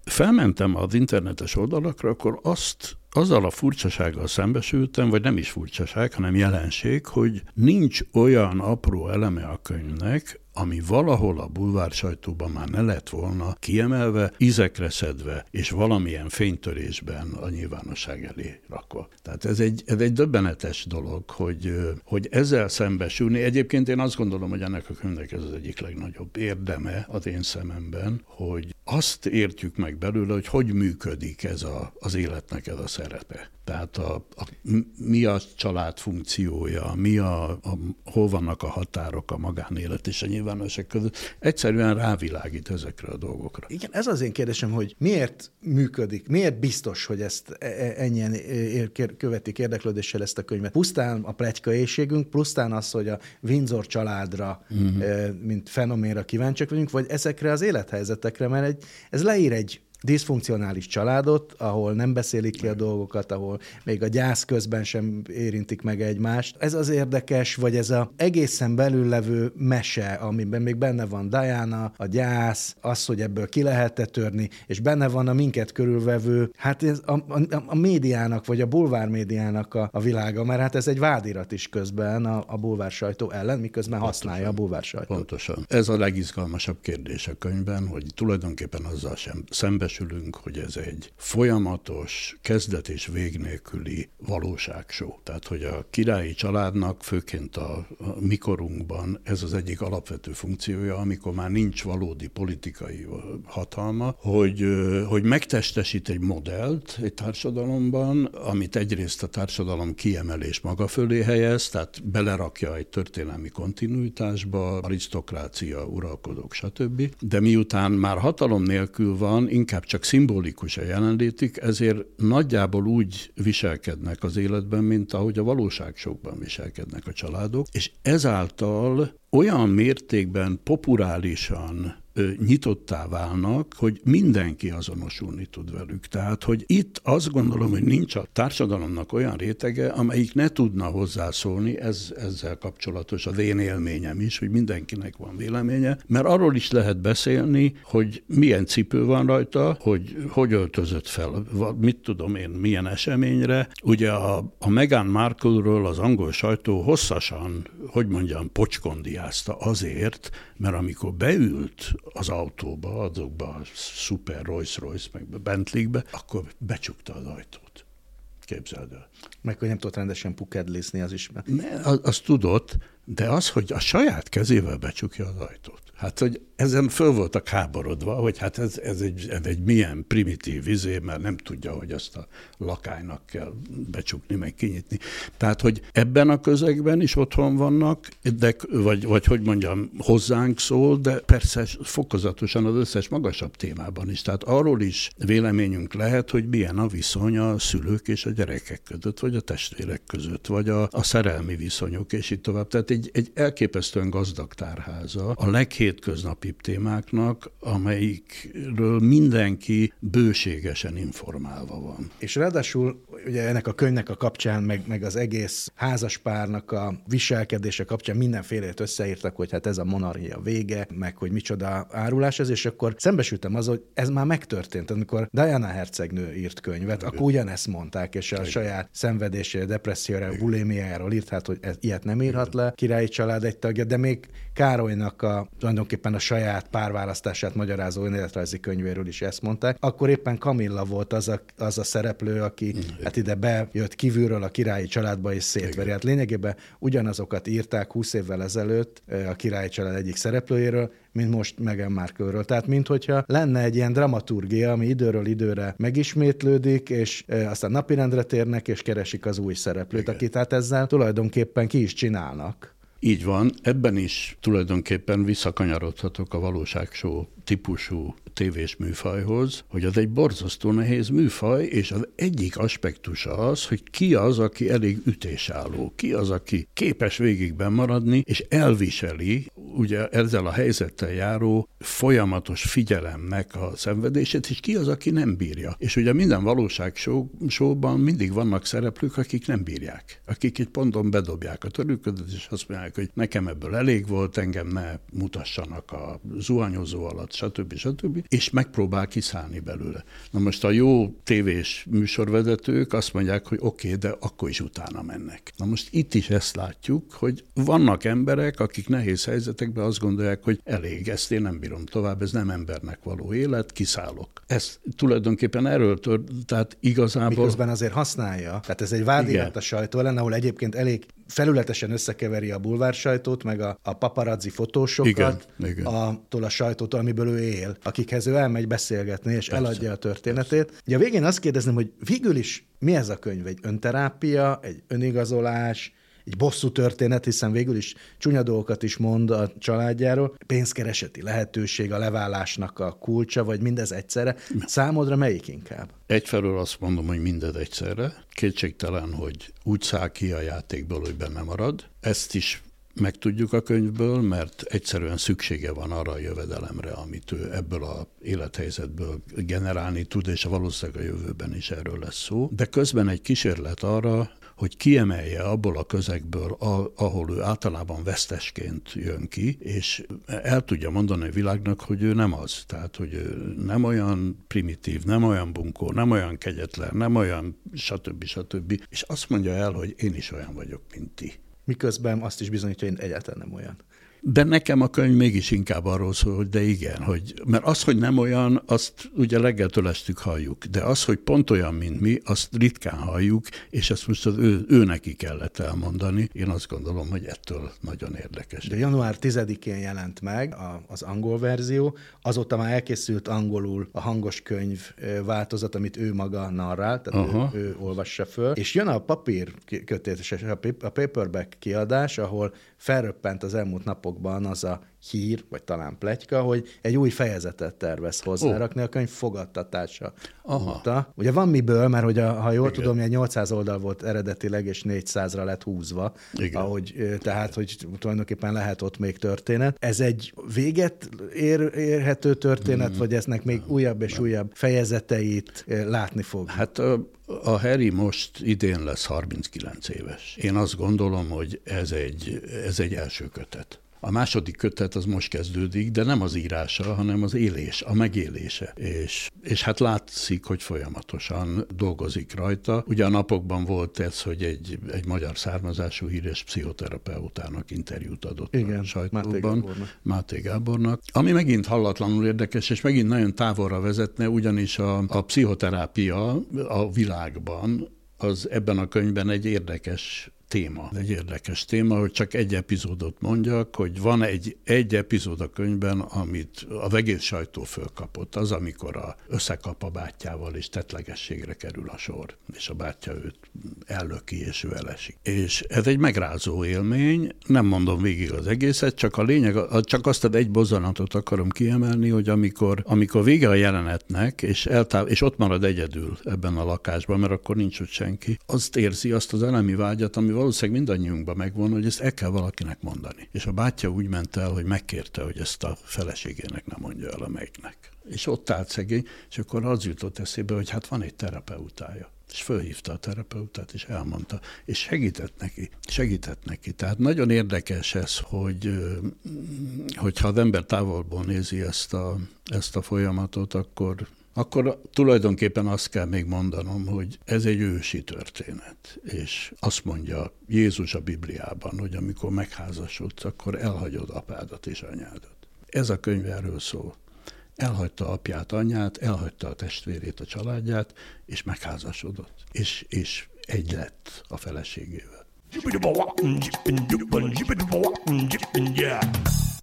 felmentem az internetes oldalakra, akkor azt azzal a furcsasággal szembesültem, vagy nem is furcsaság, hanem jelenség, hogy nincs olyan apró eleme a könyvnek, ami valahol a bulvár sajtóban már ne lett volna kiemelve, ízekre szedve, és valamilyen fénytörésben a nyilvánosság elé rakva. Tehát ez egy, ez egy döbbenetes dolog, hogy, hogy ezzel szembesülni. Egyébként én azt gondolom, hogy ennek a könyvnek ez az egyik legnagyobb érdeme az én szememben, hogy azt értjük meg belőle, hogy hogy működik ez a, az életnek ez a szerepe. Tehát a, a, mi a család funkciója, mi a, a, hol vannak a határok a magánélet és a nyilvánosság között. Egyszerűen rávilágít ezekre a dolgokra. Igen, ez az én kérdésem, hogy miért működik, miért biztos, hogy ezt e, e, ennyien követik érdeklődéssel ezt a könyvet. Pusztán a pletyka éjségünk, pusztán az, hogy a Windsor családra, uh-huh. mint fenoménra kíváncsiak vagyunk, vagy ezekre az élethelyzetekre, mert egy, ez leír egy diszfunkcionális családot, ahol nem beszélik ki a dolgokat, ahol még a gyász közben sem érintik meg egymást. Ez az érdekes, vagy ez a egészen belül levő mese, amiben még benne van Diana, a gyász, az, hogy ebből ki lehet -e törni, és benne van a minket körülvevő, hát ez a, a, a médiának, vagy a bulvár médiának a, a világa, mert hát ez egy vádirat is közben a, a bulvár sajtó ellen, miközben Pontosan. használja a bulvár sajtót. Pontosan. Ez a legizgalmasabb kérdés a könyvben, hogy tulajdonképpen azzal sem szembe szembesülünk, hogy ez egy folyamatos, kezdet és vég nélküli valóságsó. Tehát, hogy a királyi családnak, főként a, a mikorunkban ez az egyik alapvető funkciója, amikor már nincs valódi politikai hatalma, hogy, hogy megtestesít egy modellt egy társadalomban, amit egyrészt a társadalom kiemelés maga fölé helyez, tehát belerakja egy történelmi kontinuitásba, arisztokrácia, uralkodók, stb. De miután már hatalom nélkül van, inkább inkább csak szimbolikus a jelenlétük, ezért nagyjából úgy viselkednek az életben, mint ahogy a valóságsokban viselkednek a családok, és ezáltal olyan mértékben populárisan nyitottá válnak, hogy mindenki azonosulni tud velük. Tehát, hogy itt azt gondolom, hogy nincs a társadalomnak olyan rétege, amelyik ne tudna hozzászólni, ez, ezzel kapcsolatos az én élményem is, hogy mindenkinek van véleménye, mert arról is lehet beszélni, hogy milyen cipő van rajta, hogy hogy öltözött fel, mit tudom én, milyen eseményre. Ugye a, a Meghan Markle-ről az angol sajtó hosszasan, hogy mondjam, pocskondiázta azért, mert amikor beült az autóba, azokba a szuper Rolls-Royce, meg Bentley-be, akkor becsukta az ajtót. Képzeld el. Meg, hogy nem tudott rendesen pukedlészni, az is. Az, az tudott, de az, hogy a saját kezével becsukja az ajtót. Hát, hogy ezen föl voltak háborodva, hogy hát ez, ez, egy, ez egy milyen primitív vizé, mert nem tudja, hogy azt a lakálynak kell becsukni, meg kinyitni. Tehát, hogy ebben a közegben is otthon vannak, de, vagy, vagy hogy mondjam, hozzánk szól, de persze fokozatosan az összes magasabb témában is. Tehát arról is véleményünk lehet, hogy milyen a viszony a szülők és a gyerekek között, vagy a testvérek között, vagy a, a szerelmi viszonyok, és így tovább. Tehát egy, egy elképesztően gazdag tárháza. A leghétköznapi legnapibb témáknak, amelyikről mindenki bőségesen informálva van. És ráadásul ugye ennek a könyvnek a kapcsán, meg, meg az egész házaspárnak a viselkedése kapcsán mindenfélét összeírtak, hogy hát ez a monarchia vége, meg hogy micsoda árulás ez, és akkor szembesültem az, hogy ez már megtörtént. Amikor Diana hercegnő írt könyvet, akkor ugyanezt mondták, és a Igen. saját szenvedésére, depresszióra, bulémiájáról írt, hát, hogy ez, ilyet nem írhat le királyi család egy tagja, de még Károlynak a, tulajdonképpen a saját párválasztását magyarázó önéletrajzi könyvéről is ezt mondták. Akkor éppen Kamilla volt az a, az a szereplő, aki mm, hát ide bejött kívülről a királyi családba és szétveri. Hát lényegében ugyanazokat írták 20 évvel ezelőtt a királyi család egyik szereplőjéről, mint most Meghan Markle-ről. Tehát, minthogyha lenne egy ilyen dramaturgia, ami időről időre megismétlődik, és aztán napirendre térnek, és keresik az új szereplőt, Igen. akit hát ezzel tulajdonképpen ki is csinálnak. Így van, ebben is tulajdonképpen visszakanyarodhatok a valóságsó típusú tévés műfajhoz, hogy az egy borzasztó nehéz műfaj, és az egyik aspektusa az, hogy ki az, aki elég ütésálló, ki az, aki képes végigben maradni, és elviseli ugye ezzel a helyzettel járó folyamatos figyelemnek a szenvedését, és ki az, aki nem bírja. És ugye minden valóság showban mindig vannak szereplők, akik nem bírják, akik egy ponton bedobják a törőködet, és azt mondják, hogy nekem ebből elég volt, engem ne mutassanak a zuhanyozó alatt, stb. stb. és megpróbál kiszállni belőle. Na most a jó tévés műsorvezetők azt mondják, hogy oké, okay, de akkor is utána mennek. Na most itt is ezt látjuk, hogy vannak emberek, akik nehéz helyzetekben azt gondolják, hogy elég, ezt én nem bírom tovább, ez nem embernek való élet, kiszállok. Ez tulajdonképpen erről tör, tehát igazából... Miközben azért használja, tehát ez egy vádirat a sajtó ellen, ahol egyébként elég felületesen összekeveri a bulvár sajtót, meg a, a paparazzi fotósokat, igen, igen. attól a sajtótól, amiből ő él, akikhez ő elmegy beszélgetni, és persze, eladja a történetét. Persze. Ugye a végén azt kérdezném, hogy végül is mi ez a könyv? Egy önterápia, egy önigazolás, egy bosszú történet, hiszen végül is csúnya dolgokat is mond a családjáról. Pénzkereseti lehetőség, a leválásnak a kulcsa, vagy mindez egyszerre. Számodra melyik inkább? Egyfelől azt mondom, hogy mindez egyszerre. Kétségtelen, hogy úgy száll ki a játékból, hogy benne marad. Ezt is megtudjuk a könyvből, mert egyszerűen szüksége van arra a jövedelemre, amit ő ebből a élethelyzetből generálni tud, és valószínűleg a jövőben is erről lesz szó. De közben egy kísérlet arra, hogy kiemelje abból a közegből, ahol ő általában vesztesként jön ki, és el tudja mondani a világnak, hogy ő nem az. Tehát, hogy ő nem olyan primitív, nem olyan bunkó, nem olyan kegyetlen, nem olyan stb. stb. És azt mondja el, hogy én is olyan vagyok, mint ti. Miközben azt is bizonyítja, hogy én egyáltalán nem olyan. De nekem a könyv mégis inkább arról szól, hogy de igen, hogy, mert az, hogy nem olyan, azt ugye reggeltől estük halljuk, de az, hogy pont olyan, mint mi, azt ritkán halljuk, és ezt most az ő, ő neki kellett elmondani. Én azt gondolom, hogy ettől nagyon érdekes. De január 10-én jelent meg a, az angol verzió, azóta már elkészült angolul a hangos könyv változat, amit ő maga narrál, tehát Aha. ő, ő olvassa föl, és jön a papír kötés, a paperback kiadás, ahol felröppent az elmúlt napokban az a hír, vagy talán pletyka, hogy egy új fejezetet tervez hozzárakni oh. a könyv fogadtatása Aha. óta. Ugye van miből, mert hogy a, ha jól Igen. tudom, egy 800 oldal volt eredetileg, és 400-ra lett húzva, Igen. ahogy, tehát, hogy tulajdonképpen lehet ott még történet. Ez egy véget ér, érhető történet, mm. vagy eznek még nem, újabb és nem. újabb fejezeteit látni fog? Hát a, a Harry most idén lesz 39 éves. Én azt gondolom, hogy ez egy, ez egy első kötet. A második kötet az most kezdődik, de nem az írása, hanem az élés, a megélése. És, és hát látszik, hogy folyamatosan dolgozik rajta. Ugye a napokban volt ez, hogy egy, egy magyar származású híres pszichoterapeutának interjút adott Igen, a sajtóban. Máté Gábornak. Máté Gábornak. Ami megint hallatlanul érdekes, és megint nagyon távolra vezetne, ugyanis a, a pszichoterápia a világban az ebben a könyvben egy érdekes téma. Egy érdekes téma, hogy csak egy epizódot mondjak, hogy van egy, egy epizód a könyvben, amit a egész sajtó fölkapott. Az, amikor a, összekap a bátyjával, és tetlegességre kerül a sor, és a bátyja őt ellöki, és ő elesik. És ez egy megrázó élmény, nem mondom végig az egészet, csak a lényeg, csak azt ad egy bozanatot akarom kiemelni, hogy amikor, amikor vége a jelenetnek, és, eltáv, és ott marad egyedül ebben a lakásban, mert akkor nincs ott senki, azt érzi azt az elemi vágyat, ami valószínűleg mindannyiunkban megvan, hogy ezt el kell valakinek mondani. És a bátyja úgy ment el, hogy megkérte, hogy ezt a feleségének nem mondja el a melyiknek. És ott állt szegény, és akkor az jutott eszébe, hogy hát van egy terapeutája és fölhívta a terapeutát, és elmondta, és segített neki, segített neki. Tehát nagyon érdekes ez, hogy hogyha az ember távolból nézi ezt a, ezt a folyamatot, akkor akkor tulajdonképpen azt kell még mondanom, hogy ez egy ősi történet. És azt mondja Jézus a Bibliában, hogy amikor megházasodsz, akkor elhagyod apádat és anyádat. Ez a könyv erről szól. elhagyta apját, anyját, elhagyta a testvérét, a családját, és megházasodott. És, és egy lett a feleségével.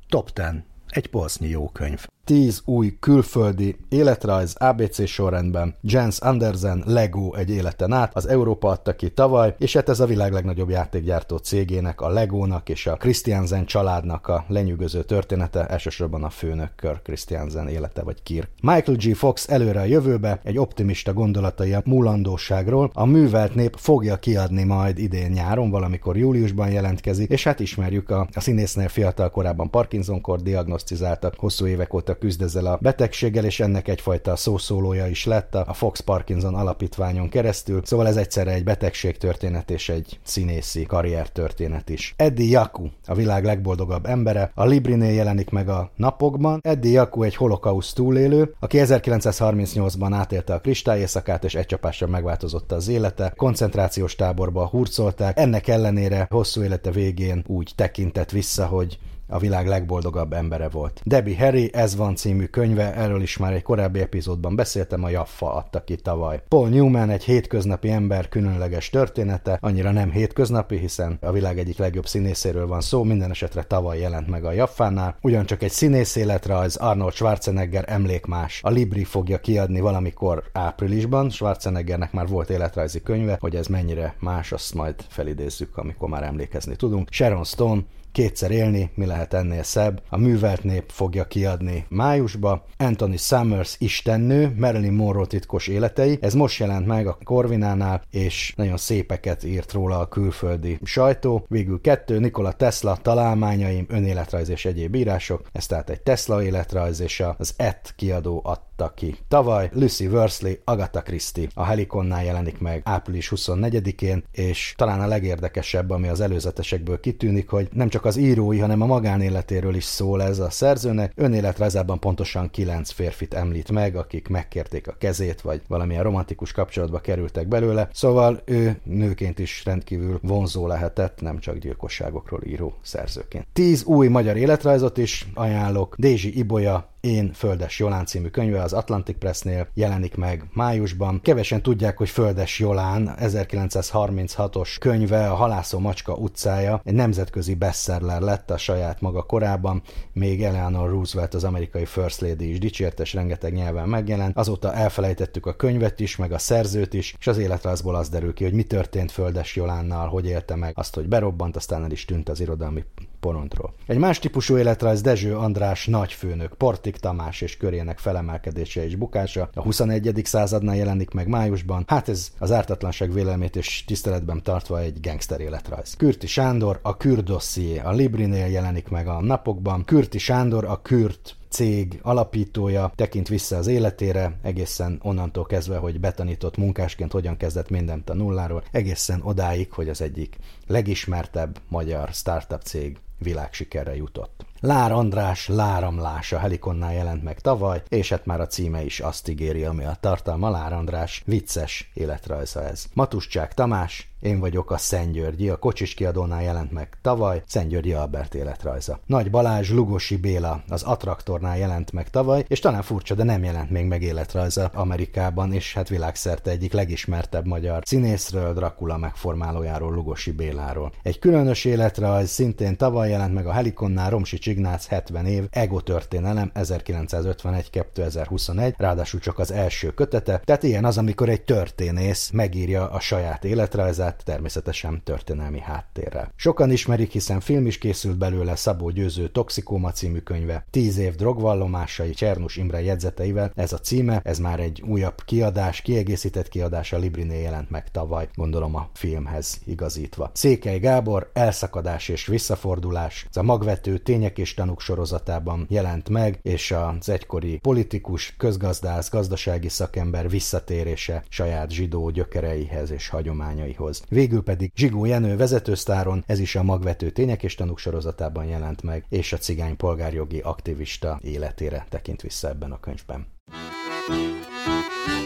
Top 10. Egy polsznyi jó könyv. 10 új külföldi életrajz ABC sorrendben, Jens Andersen Lego egy életen át, az Európa adta ki tavaly, és hát ez a világ legnagyobb játékgyártó cégének, a Legónak és a Christiansen családnak a lenyűgöző története, elsősorban a főnök Kirk Christiansen élete vagy Kirk. Michael G. Fox előre a jövőbe, egy optimista gondolatai a múlandóságról, a művelt nép fogja kiadni majd idén nyáron, valamikor júliusban jelentkezik, és hát ismerjük a, a színésznél fiatal korában Parkinson-kor diagnosztizáltak, hosszú évek óta küzd ezzel a betegséggel, és ennek egyfajta szószólója is lett a Fox Parkinson alapítványon keresztül. Szóval ez egyszerre egy betegség történet és egy színészi karrier történet is. Eddie Jaku, a világ legboldogabb embere, a Librinél jelenik meg a napokban. Eddie Jaku egy holokauszt túlélő, aki 1938-ban átélte a kristályészakát, és egy csapásra megváltozott az élete. Koncentrációs táborba hurcolták, ennek ellenére hosszú élete végén úgy tekintett vissza, hogy a világ legboldogabb embere volt. Debbie Harry, ez van című könyve, erről is már egy korábbi epizódban beszéltem, a Jaffa adta ki tavaly. Paul Newman, egy hétköznapi ember különleges története, annyira nem hétköznapi, hiszen a világ egyik legjobb színészéről van szó, minden esetre tavaly jelent meg a Jaffánál. Ugyancsak egy színész életrajz, Arnold Schwarzenegger emlékmás. A Libri fogja kiadni valamikor áprilisban, Schwarzeneggernek már volt életrajzi könyve, hogy ez mennyire más, azt majd felidézzük, amikor már emlékezni tudunk. Sharon Stone, kétszer élni, mi lehet ennél szebb. A művelt nép fogja kiadni májusba. Anthony Summers istennő, Marilyn Monroe titkos életei. Ez most jelent meg a Corvinánál, és nagyon szépeket írt róla a külföldi sajtó. Végül kettő, Nikola Tesla találmányaim, önéletrajz és egyéb írások. Ez tehát egy Tesla életrajz, és az ET kiadó adta ki. Tavaly Lucy Worsley, Agatha Christie a Heliconnál jelenik meg április 24-én, és talán a legérdekesebb, ami az előzetesekből kitűnik, hogy nem csak az írói, hanem a magánéletéről is szól ez a szerzőnek. Önéletrajzában pontosan kilenc férfit említ meg, akik megkérték a kezét, vagy valamilyen romantikus kapcsolatba kerültek belőle. Szóval ő nőként is rendkívül vonzó lehetett, nem csak gyilkosságokról író szerzőként. Tíz új magyar életrajzot is ajánlok. Dézsi Ibolya én Földes Jolán című könyve az Atlantic Pressnél jelenik meg májusban. Kevesen tudják, hogy Földes Jolán 1936-os könyve a Halászó Macska utcája egy nemzetközi bestseller lett a saját maga korában, még Eleanor Roosevelt az amerikai First Lady is dicsért, és rengeteg nyelven megjelent. Azóta elfelejtettük a könyvet is, meg a szerzőt is, és az életrajzból az derül ki, hogy mi történt Földes Jolánnal, hogy élte meg azt, hogy berobbant, aztán el is tűnt az irodalmi porontról. Egy más típusú életrajz Dezső András nagyfőnök, Portik Tamás és körének felemelkedése és bukása a 21. századnál jelenik meg májusban. Hát ez az ártatlanság vélelmét és tiszteletben tartva egy gangster életrajz. Kürti Sándor, a Kürt dosszié, a Librinél jelenik meg a napokban. Kürti Sándor, a Kürt cég alapítója tekint vissza az életére, egészen onnantól kezdve, hogy betanított munkásként hogyan kezdett mindent a nulláról, egészen odáig, hogy az egyik legismertebb magyar startup cég világsikerre jutott. Lár András Láramlás a Helikonnál jelent meg tavaly, és hát már a címe is azt ígéri, ami a tartalma. Lár András vicces életrajza ez. Matuscsák Tamás, én vagyok a Györgyi, a Kocsis kiadónál jelent meg tavaly, Györgyi Albert életrajza. Nagy Balázs Lugosi Béla az Attraktornál jelent meg tavaly, és talán furcsa, de nem jelent még meg életrajza Amerikában, és hát világszerte egyik legismertebb magyar színészről, Dracula megformálójáról, Lugosi Béláról. Egy különös életrajz szintén tavaly jelent meg a Helikonnál Romsi Ignác 70 év, Ego történelem 1951-2021, ráadásul csak az első kötete, tehát ilyen az, amikor egy történész megírja a saját életrajzát, természetesen történelmi háttérrel. Sokan ismerik, hiszen film is készült belőle Szabó Győző Toxikóma című könyve, 10 év drogvallomásai Csernus Imre jegyzeteivel, ez a címe, ez már egy újabb kiadás, kiegészített kiadás a Librinél jelent meg tavaly, gondolom a filmhez igazítva. Székely Gábor, elszakadás és visszafordulás, ez a magvető tények és tanúk sorozatában jelent meg, és az egykori politikus, közgazdász, gazdasági szakember visszatérése saját zsidó gyökereihez és hagyományaihoz. Végül pedig Zsigó Jenő vezetősztáron, ez is a magvető tények és tanúk sorozatában jelent meg, és a cigány polgárjogi aktivista életére tekint vissza ebben a könyvben. Thank you.